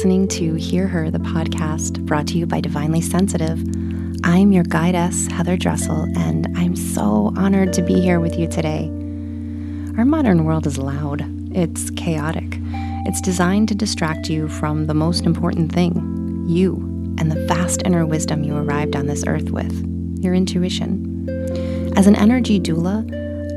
listening to Hear Her, the podcast brought to you by Divinely Sensitive. I'm your guidess, Heather Dressel, and I'm so honored to be here with you today. Our modern world is loud, it's chaotic, it's designed to distract you from the most important thing you and the vast inner wisdom you arrived on this earth with your intuition. As an energy doula,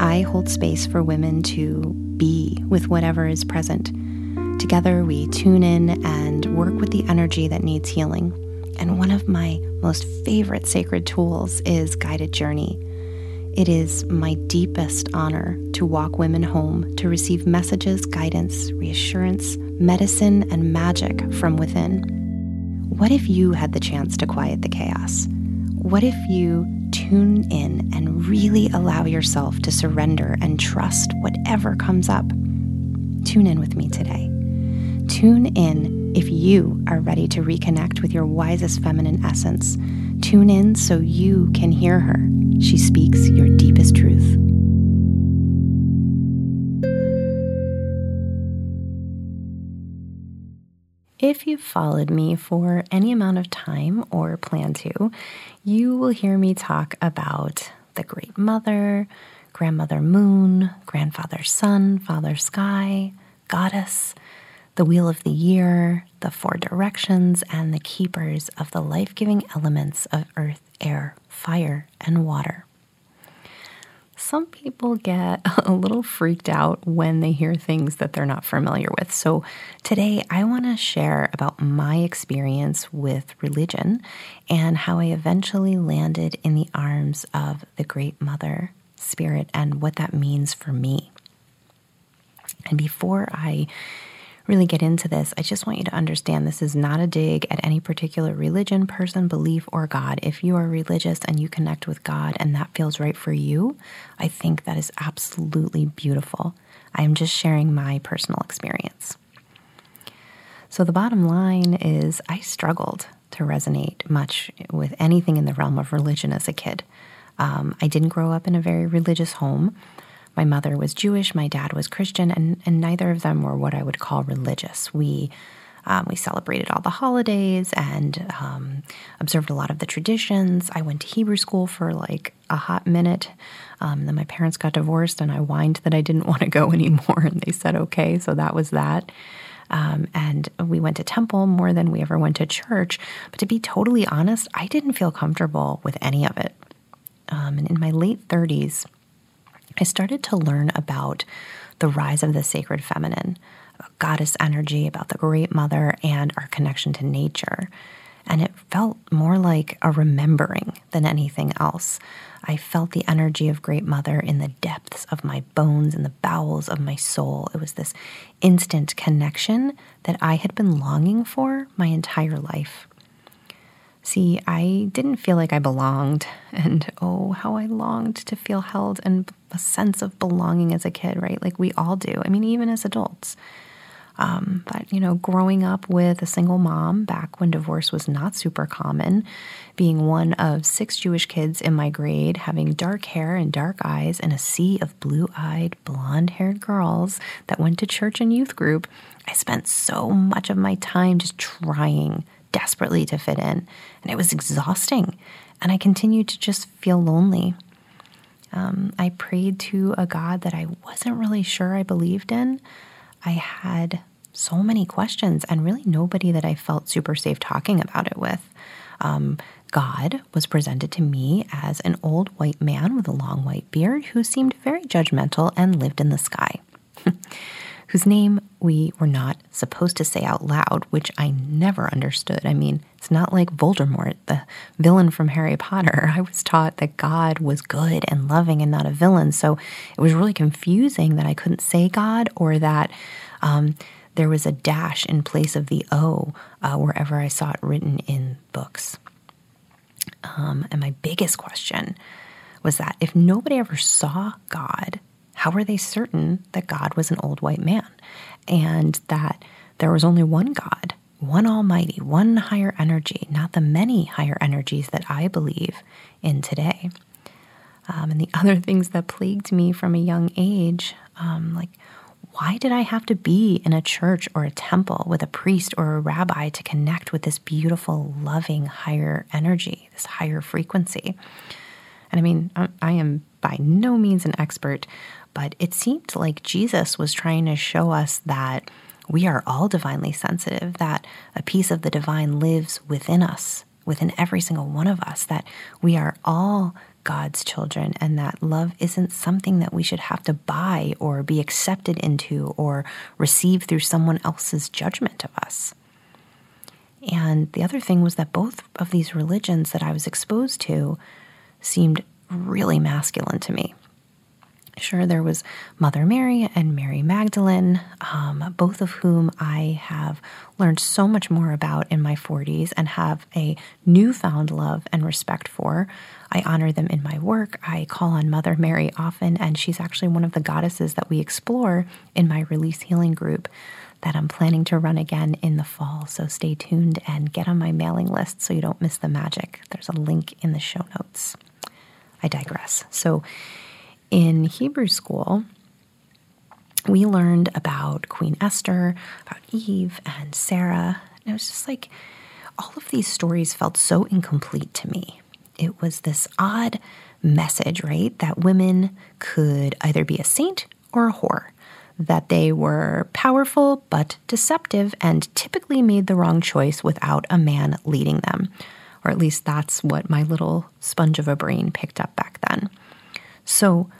I hold space for women to be with whatever is present Together, we tune in and work with the energy that needs healing. And one of my most favorite sacred tools is Guided Journey. It is my deepest honor to walk women home to receive messages, guidance, reassurance, medicine, and magic from within. What if you had the chance to quiet the chaos? What if you tune in and really allow yourself to surrender and trust whatever comes up? Tune in with me today. Tune in if you are ready to reconnect with your wisest feminine essence. Tune in so you can hear her. She speaks your deepest truth. If you've followed me for any amount of time or plan to, you will hear me talk about the Great Mother, Grandmother Moon, Grandfather Sun, Father Sky, Goddess, the wheel of the year, the four directions, and the keepers of the life giving elements of earth, air, fire, and water. Some people get a little freaked out when they hear things that they're not familiar with. So, today I want to share about my experience with religion and how I eventually landed in the arms of the Great Mother Spirit and what that means for me. And before I really get into this, I just want you to understand this is not a dig at any particular religion, person, belief, or God. If you are religious and you connect with God and that feels right for you, I think that is absolutely beautiful. I am just sharing my personal experience. So, the bottom line is, I struggled to resonate much with anything in the realm of religion as a kid. Um, I didn't grow up in a very religious home. My mother was Jewish, my dad was Christian, and, and neither of them were what I would call religious. We um, we celebrated all the holidays and um, observed a lot of the traditions. I went to Hebrew school for like a hot minute. Um, then my parents got divorced, and I whined that I didn't want to go anymore, and they said okay. So that was that. Um, and we went to temple more than we ever went to church. But to be totally honest, I didn't feel comfortable with any of it. Um, and in my late 30s, I started to learn about the rise of the sacred feminine, goddess energy, about the great mother, and our connection to nature. And it felt more like a remembering than anything else. I felt the energy of Great Mother in the depths of my bones and the bowels of my soul. It was this instant connection that I had been longing for my entire life. See, I didn't feel like I belonged, and oh, how I longed to feel held and a sense of belonging as a kid, right? Like we all do. I mean, even as adults. Um, but, you know, growing up with a single mom back when divorce was not super common, being one of six Jewish kids in my grade, having dark hair and dark eyes, and a sea of blue eyed, blonde haired girls that went to church and youth group, I spent so much of my time just trying desperately to fit in. And it was exhausting. And I continued to just feel lonely. Um, I prayed to a God that I wasn't really sure I believed in. I had so many questions, and really nobody that I felt super safe talking about it with. Um, God was presented to me as an old white man with a long white beard who seemed very judgmental and lived in the sky. whose name we were not supposed to say out loud, which I never understood. I mean, it's not like Voldemort, the villain from Harry Potter. I was taught that God was good and loving and not a villain. So it was really confusing that I couldn't say God or that um, there was a dash in place of the O uh, wherever I saw it written in books. Um, and my biggest question was that if nobody ever saw God, how were they certain that God was an old white man and that there was only one God, one Almighty, one higher energy, not the many higher energies that I believe in today? Um, and the other things that plagued me from a young age, um, like why did I have to be in a church or a temple with a priest or a rabbi to connect with this beautiful, loving, higher energy, this higher frequency? And I mean, I am by no means an expert, but it seemed like Jesus was trying to show us that we are all divinely sensitive, that a piece of the divine lives within us, within every single one of us, that we are all God's children, and that love isn't something that we should have to buy or be accepted into or receive through someone else's judgment of us. And the other thing was that both of these religions that I was exposed to seemed really masculine to me. Sure, there was Mother Mary and Mary Magdalene, um, both of whom I have learned so much more about in my 40s and have a newfound love and respect for. I honor them in my work. I call on Mother Mary often, and she's actually one of the goddesses that we explore in my release healing group that I'm planning to run again in the fall. So stay tuned and get on my mailing list so you don't miss the magic. There's a link in the show notes. I digress. So, in Hebrew school, we learned about Queen Esther, about Eve and Sarah. And it was just like all of these stories felt so incomplete to me. It was this odd message, right? That women could either be a saint or a whore, that they were powerful but deceptive and typically made the wrong choice without a man leading them. Or at least that's what my little sponge of a brain picked up back then. So,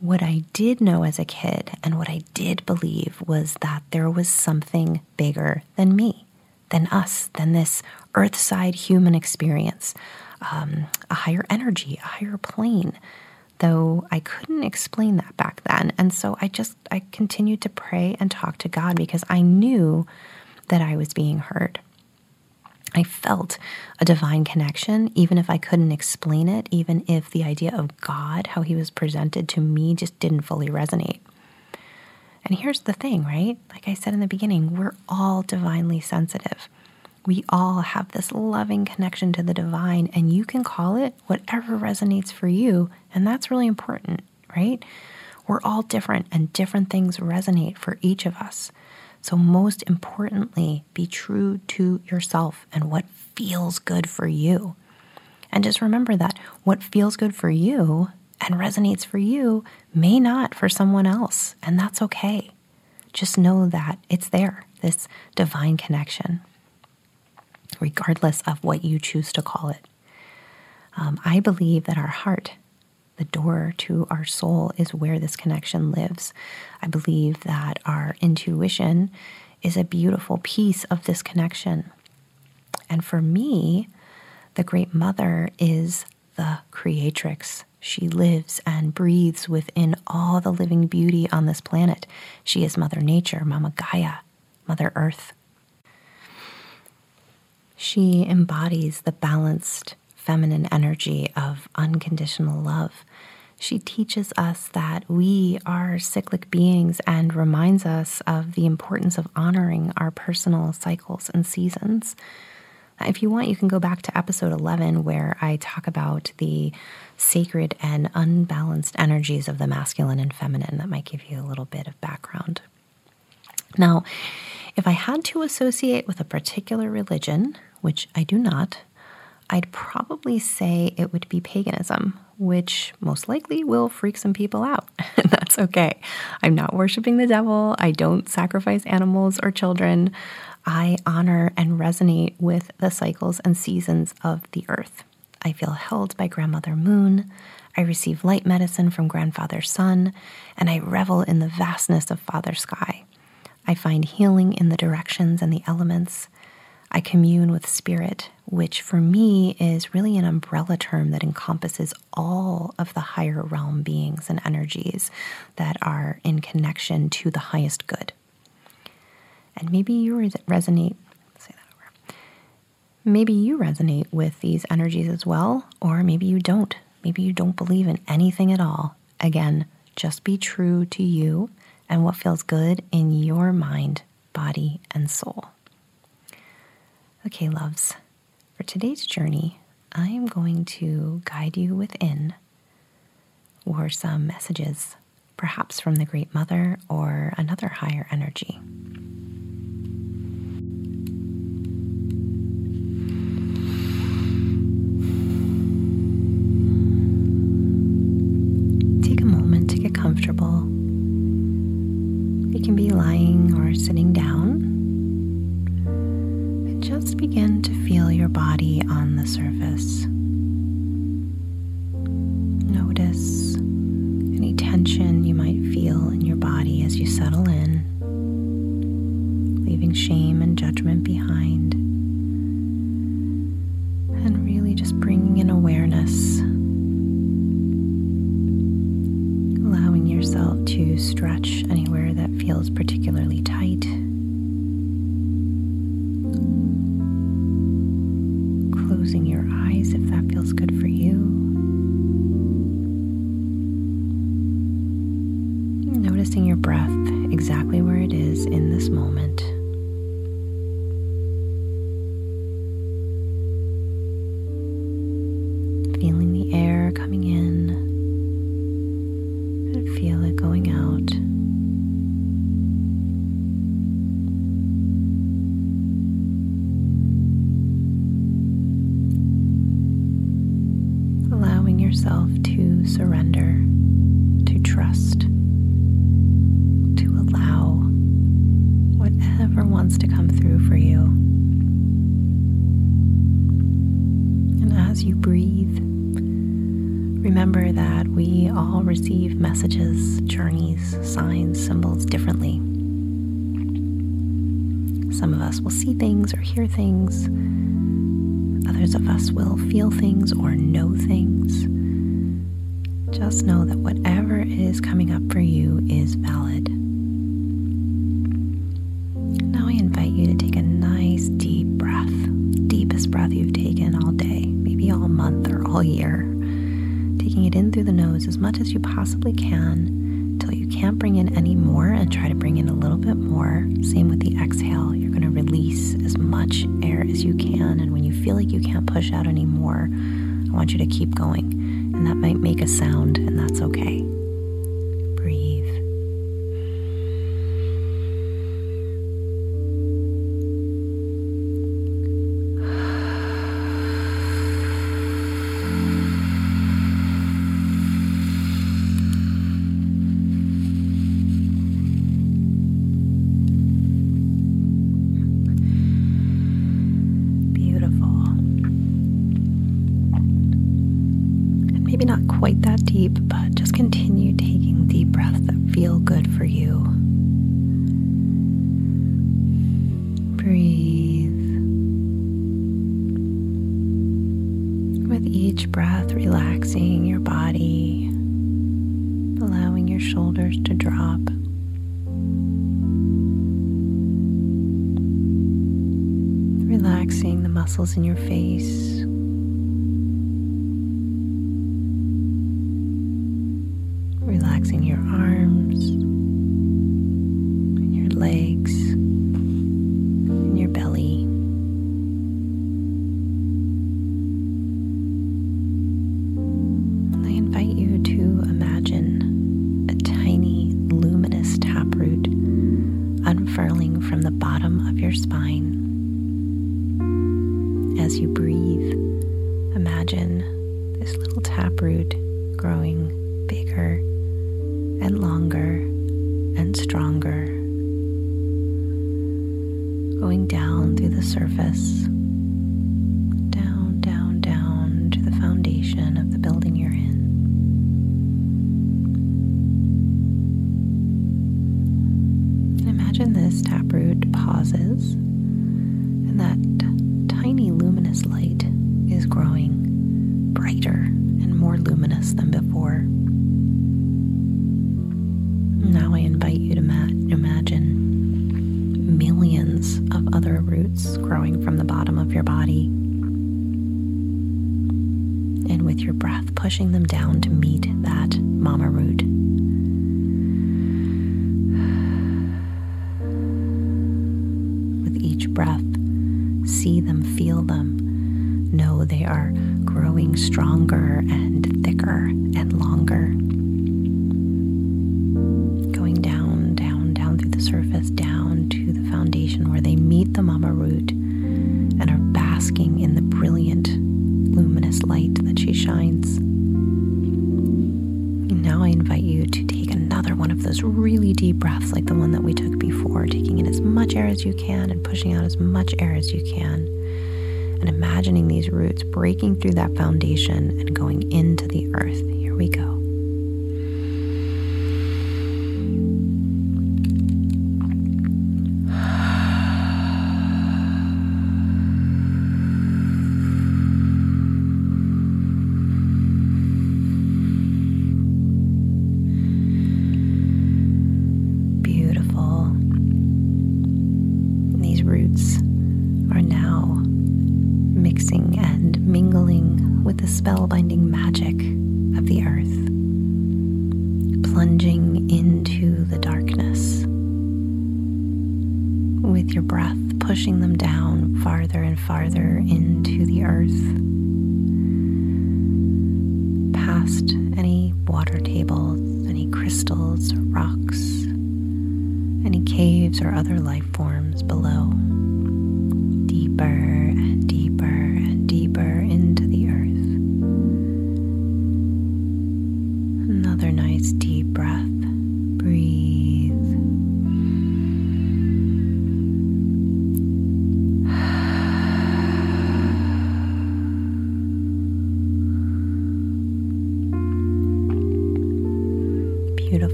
what I did know as a kid and what I did believe was that there was something bigger than me, than us, than this earthside human experience, um, a higher energy, a higher plane. Though I couldn't explain that back then. And so I just, I continued to pray and talk to God because I knew that I was being heard. I felt a divine connection, even if I couldn't explain it, even if the idea of God, how he was presented to me, just didn't fully resonate. And here's the thing, right? Like I said in the beginning, we're all divinely sensitive. We all have this loving connection to the divine, and you can call it whatever resonates for you. And that's really important, right? We're all different, and different things resonate for each of us. So, most importantly, be true to yourself and what feels good for you. And just remember that what feels good for you and resonates for you may not for someone else, and that's okay. Just know that it's there, this divine connection, regardless of what you choose to call it. Um, I believe that our heart the door to our soul is where this connection lives. I believe that our intuition is a beautiful piece of this connection. And for me, the Great Mother is the creatrix. She lives and breathes within all the living beauty on this planet. She is Mother Nature, Mama Gaia, Mother Earth. She embodies the balanced feminine energy of unconditional love. She teaches us that we are cyclic beings and reminds us of the importance of honoring our personal cycles and seasons. If you want, you can go back to episode 11 where I talk about the sacred and unbalanced energies of the masculine and feminine. That might give you a little bit of background. Now, if I had to associate with a particular religion, which I do not, I'd probably say it would be paganism, which most likely will freak some people out. And that's okay. I'm not worshiping the devil. I don't sacrifice animals or children. I honor and resonate with the cycles and seasons of the earth. I feel held by Grandmother Moon. I receive light medicine from Grandfather Sun, and I revel in the vastness of Father Sky. I find healing in the directions and the elements. I commune with spirit, which for me is really an umbrella term that encompasses all of the higher realm beings and energies that are in connection to the highest good. And maybe you resonate, say that over. Maybe you resonate with these energies as well, or maybe you don't. Maybe you don't believe in anything at all. Again, just be true to you and what feels good in your mind, body, and soul. Okay, loves, for today's journey, I am going to guide you within or some messages perhaps from the Great Mother or another higher energy. Surrender, to trust. To allow whatever wants to come through for you. And as you breathe, remember that we all receive messages, journeys, signs, symbols differently. Some of us will see things or hear things. Others of us will feel things or know things. Just know that whatever is coming up for you is valid. Now I invite you to take a nice deep breath, deepest breath you've taken all day, maybe all month or all year. Taking it in through the nose as much as you possibly can till you can't bring in any more and try to bring in a little bit more. Same with the exhale. You're going to release as much air as you can. And when you feel like you can't push out anymore, want you to keep going. And that might make a sound, and that's okay. Quite that deep, but just continue taking deep breaths that feel good for you. Breathe. With each breath, relaxing your body, allowing your shoulders to drop. Relaxing the muscles in your face. Your spine. As you breathe, with your breath, pushing them down to meet that mama root. With each breath, see them, feel them, know they are growing stronger and thicker and longer. can and pushing out as much air as you can. And imagining these roots breaking through that foundation and going into the earth. Here we go. any caves or other life forms below. Deeper and deeper and deeper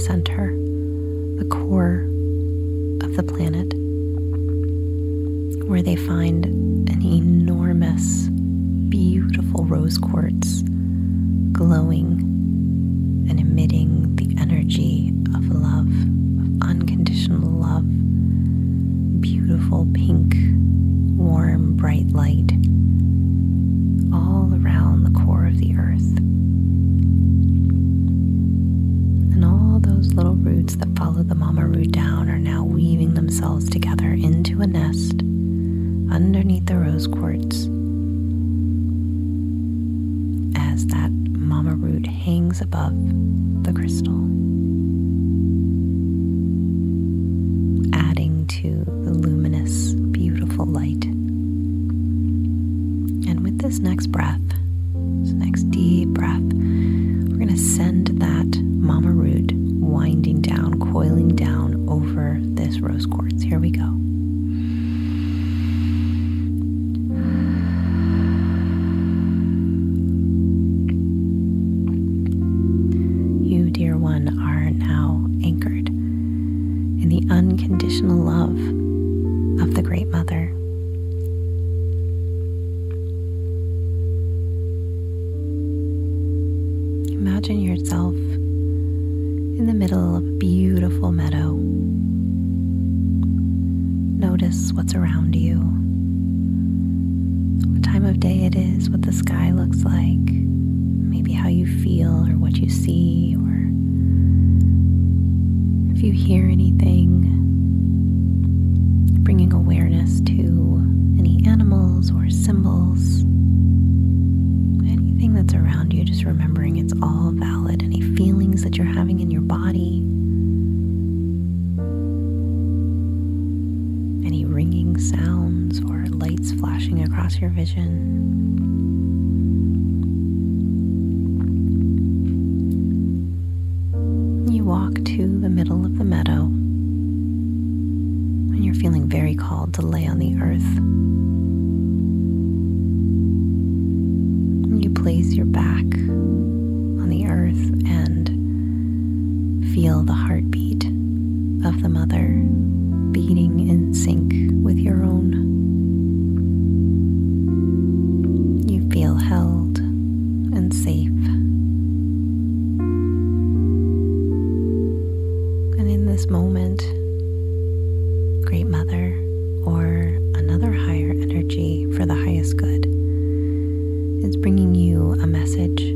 center, the core of the planet, where they find themselves together into a nest underneath the rose quartz. As that mama root hangs above the crystal. you're having in your body. Any ringing sounds or lights flashing across your vision. Great Mother, or another higher energy for the highest good, is bringing you a message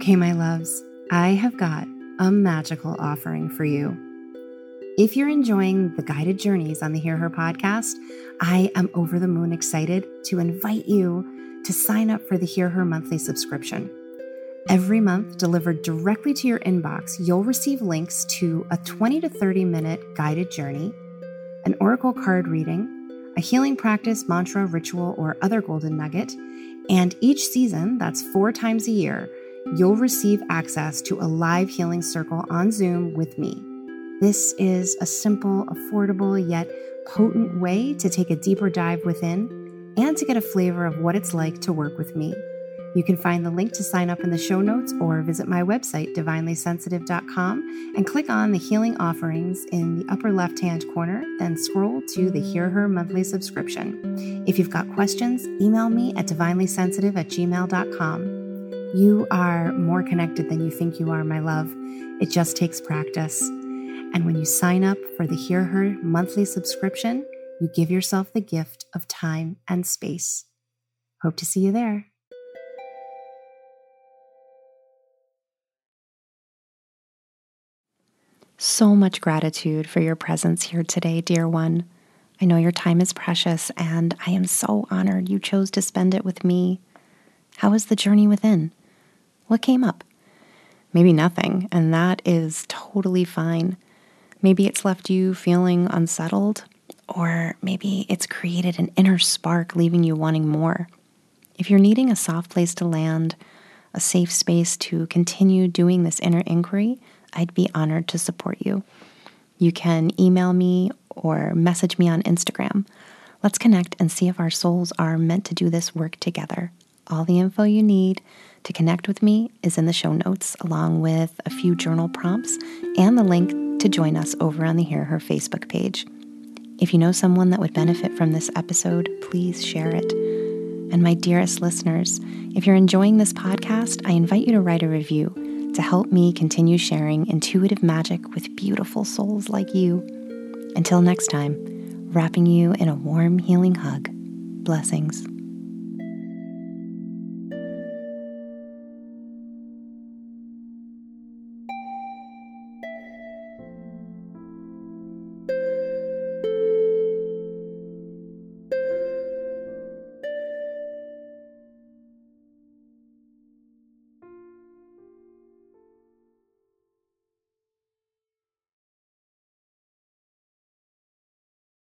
Okay, my loves, I have got a magical offering for you. If you're enjoying the guided journeys on the Hear Her podcast, I am over the moon excited to invite you to sign up for the Hear Her monthly subscription. Every month, delivered directly to your inbox, you'll receive links to a 20 to 30 minute guided journey, an oracle card reading, a healing practice, mantra, ritual, or other golden nugget. And each season, that's four times a year, you'll receive access to a live healing circle on Zoom with me. This is a simple, affordable, yet potent way to take a deeper dive within and to get a flavor of what it's like to work with me. You can find the link to sign up in the show notes or visit my website, divinelysensitive.com, and click on the healing offerings in the upper left hand corner, then scroll to the Hear Her monthly subscription. If you've got questions, email me at divinelysensitive at gmail.com. You are more connected than you think you are, my love. It just takes practice. And when you sign up for the Hear Her monthly subscription, you give yourself the gift of time and space. Hope to see you there. So much gratitude for your presence here today, dear one. I know your time is precious, and I am so honored you chose to spend it with me. How is the journey within? What came up? Maybe nothing, and that is totally fine. Maybe it's left you feeling unsettled, or maybe it's created an inner spark, leaving you wanting more. If you're needing a soft place to land, a safe space to continue doing this inner inquiry, I'd be honored to support you. You can email me or message me on Instagram. Let's connect and see if our souls are meant to do this work together. All the info you need to connect with me is in the show notes, along with a few journal prompts and the link to join us over on the Hear Her Facebook page. If you know someone that would benefit from this episode, please share it. And my dearest listeners, if you're enjoying this podcast, I invite you to write a review to help me continue sharing intuitive magic with beautiful souls like you. Until next time, wrapping you in a warm, healing hug. Blessings.